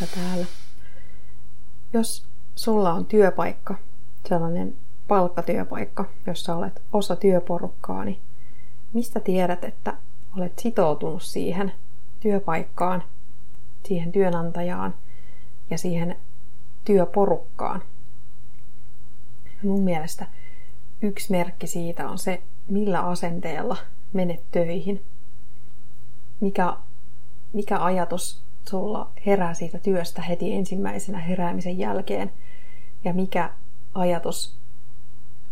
Liisa täällä. Jos sulla on työpaikka, sellainen palkkatyöpaikka, jossa olet osa työporukkaa, niin mistä tiedät, että olet sitoutunut siihen työpaikkaan, siihen työnantajaan ja siihen työporukkaan? Mun mielestä yksi merkki siitä on se, millä asenteella menet töihin. Mikä, mikä ajatus sulla herää siitä työstä heti ensimmäisenä heräämisen jälkeen ja mikä ajatus,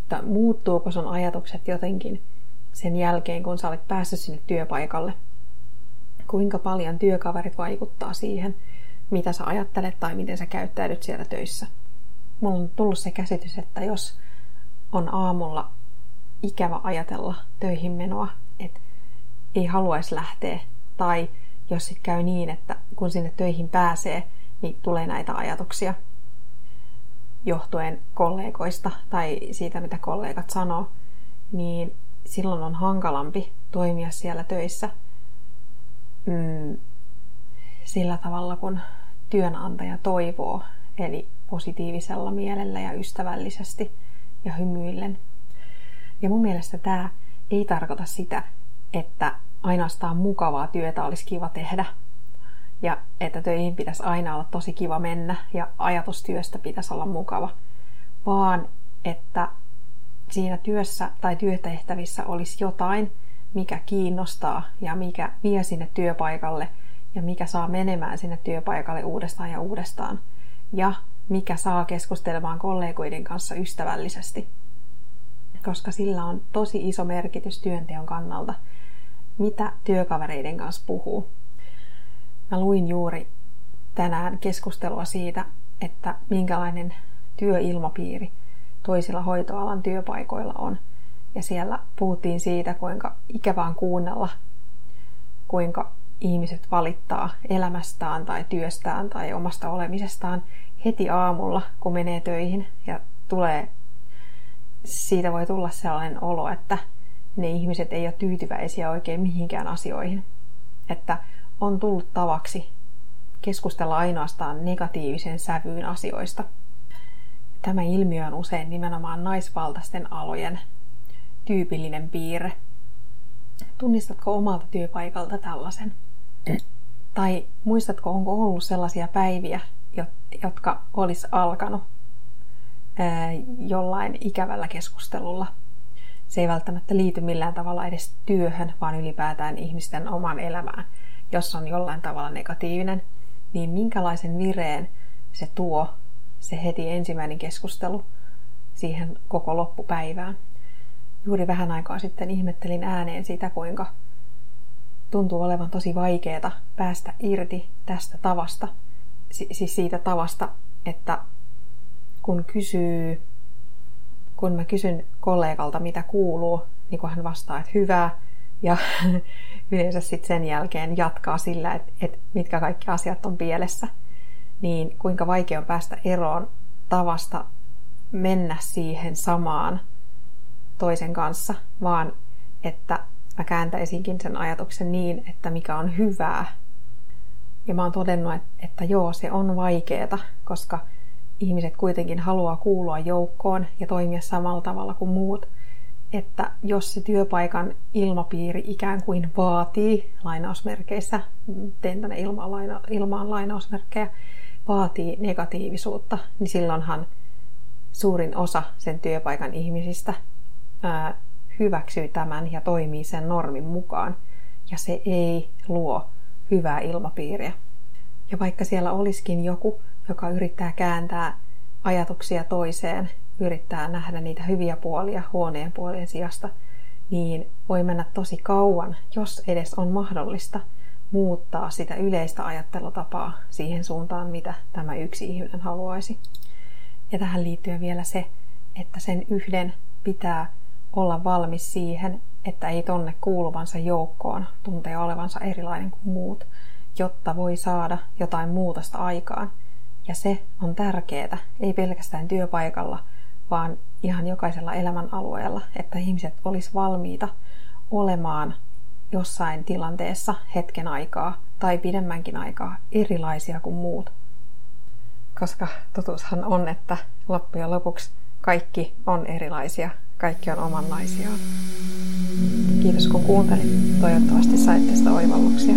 tai muuttuuko sun ajatukset jotenkin sen jälkeen, kun sä olet päässyt sinne työpaikalle. Kuinka paljon työkaverit vaikuttaa siihen, mitä sä ajattelet tai miten sä käyttäydyt siellä töissä. Mulla on tullut se käsitys, että jos on aamulla ikävä ajatella töihin menoa, että ei haluaisi lähteä, tai jos sitten käy niin, että kun sinne töihin pääsee, niin tulee näitä ajatuksia johtuen kollegoista tai siitä, mitä kollegat sanoo, niin silloin on hankalampi toimia siellä töissä mm, sillä tavalla, kun työnantaja toivoo, eli positiivisella mielellä ja ystävällisesti ja hymyillen. Ja mun mielestä tämä ei tarkoita sitä, että ainoastaan mukavaa työtä olisi kiva tehdä. Ja että töihin pitäisi aina olla tosi kiva mennä ja ajatustyöstä pitäisi olla mukava. Vaan että siinä työssä tai työtehtävissä olisi jotain, mikä kiinnostaa ja mikä vie sinne työpaikalle ja mikä saa menemään sinne työpaikalle uudestaan ja uudestaan. Ja mikä saa keskustelemaan kollegoiden kanssa ystävällisesti. Koska sillä on tosi iso merkitys työnteon kannalta – mitä työkavereiden kanssa puhuu. Mä luin juuri tänään keskustelua siitä, että minkälainen työilmapiiri toisilla hoitoalan työpaikoilla on. Ja siellä puhuttiin siitä, kuinka ikävään kuunnella, kuinka ihmiset valittaa elämästään tai työstään tai omasta olemisestaan heti aamulla, kun menee töihin ja tulee, siitä voi tulla sellainen olo, että ne ihmiset ei ole tyytyväisiä oikein mihinkään asioihin. Että on tullut tavaksi keskustella ainoastaan negatiivisen sävyyn asioista. Tämä ilmiö on usein nimenomaan naisvaltaisten alojen tyypillinen piirre. Tunnistatko omalta työpaikalta tällaisen? Tai muistatko, onko ollut sellaisia päiviä, jotka olisi alkanut jollain ikävällä keskustelulla – se ei välttämättä liity millään tavalla edes työhön, vaan ylipäätään ihmisten omaan elämään. Jos on jollain tavalla negatiivinen, niin minkälaisen vireen se tuo se heti ensimmäinen keskustelu siihen koko loppupäivään. Juuri vähän aikaa sitten ihmettelin ääneen sitä, kuinka tuntuu olevan tosi vaikeaa päästä irti tästä tavasta. Siis siitä tavasta, että kun kysyy kun mä kysyn kollegalta, mitä kuuluu, niin kun hän vastaa, että hyvää, ja yleensä sitten sen jälkeen jatkaa sillä, että, että mitkä kaikki asiat on pielessä, niin kuinka vaikea on päästä eroon tavasta mennä siihen samaan toisen kanssa, vaan että mä kääntäisinkin sen ajatuksen niin, että mikä on hyvää. Ja mä oon todennut, että, että joo, se on vaikeeta, koska ihmiset kuitenkin haluaa kuulua joukkoon ja toimia samalla tavalla kuin muut, että jos se työpaikan ilmapiiri ikään kuin vaatii, lainausmerkeissä, teen tänne ilmaan, laina, ilmaan lainausmerkkejä, vaatii negatiivisuutta, niin silloinhan suurin osa sen työpaikan ihmisistä ää, hyväksyy tämän ja toimii sen normin mukaan. Ja se ei luo hyvää ilmapiiriä. Ja vaikka siellä olisikin joku, joka yrittää kääntää ajatuksia toiseen, yrittää nähdä niitä hyviä puolia huoneen puolien sijasta, niin voi mennä tosi kauan, jos edes on mahdollista muuttaa sitä yleistä ajattelutapaa siihen suuntaan, mitä tämä yksi ihminen haluaisi. Ja tähän liittyy vielä se, että sen yhden pitää olla valmis siihen, että ei tonne kuuluvansa joukkoon tuntee olevansa erilainen kuin muut, jotta voi saada jotain muutosta aikaan – ja se on tärkeää, ei pelkästään työpaikalla, vaan ihan jokaisella elämän alueella, että ihmiset olisi valmiita olemaan jossain tilanteessa hetken aikaa tai pidemmänkin aikaa erilaisia kuin muut. koska totuushan on, että loppujen lopuksi kaikki on erilaisia, kaikki on omanlaisia. Kiitos kun kuuntelit. Toivottavasti sait tästä oivalluksia.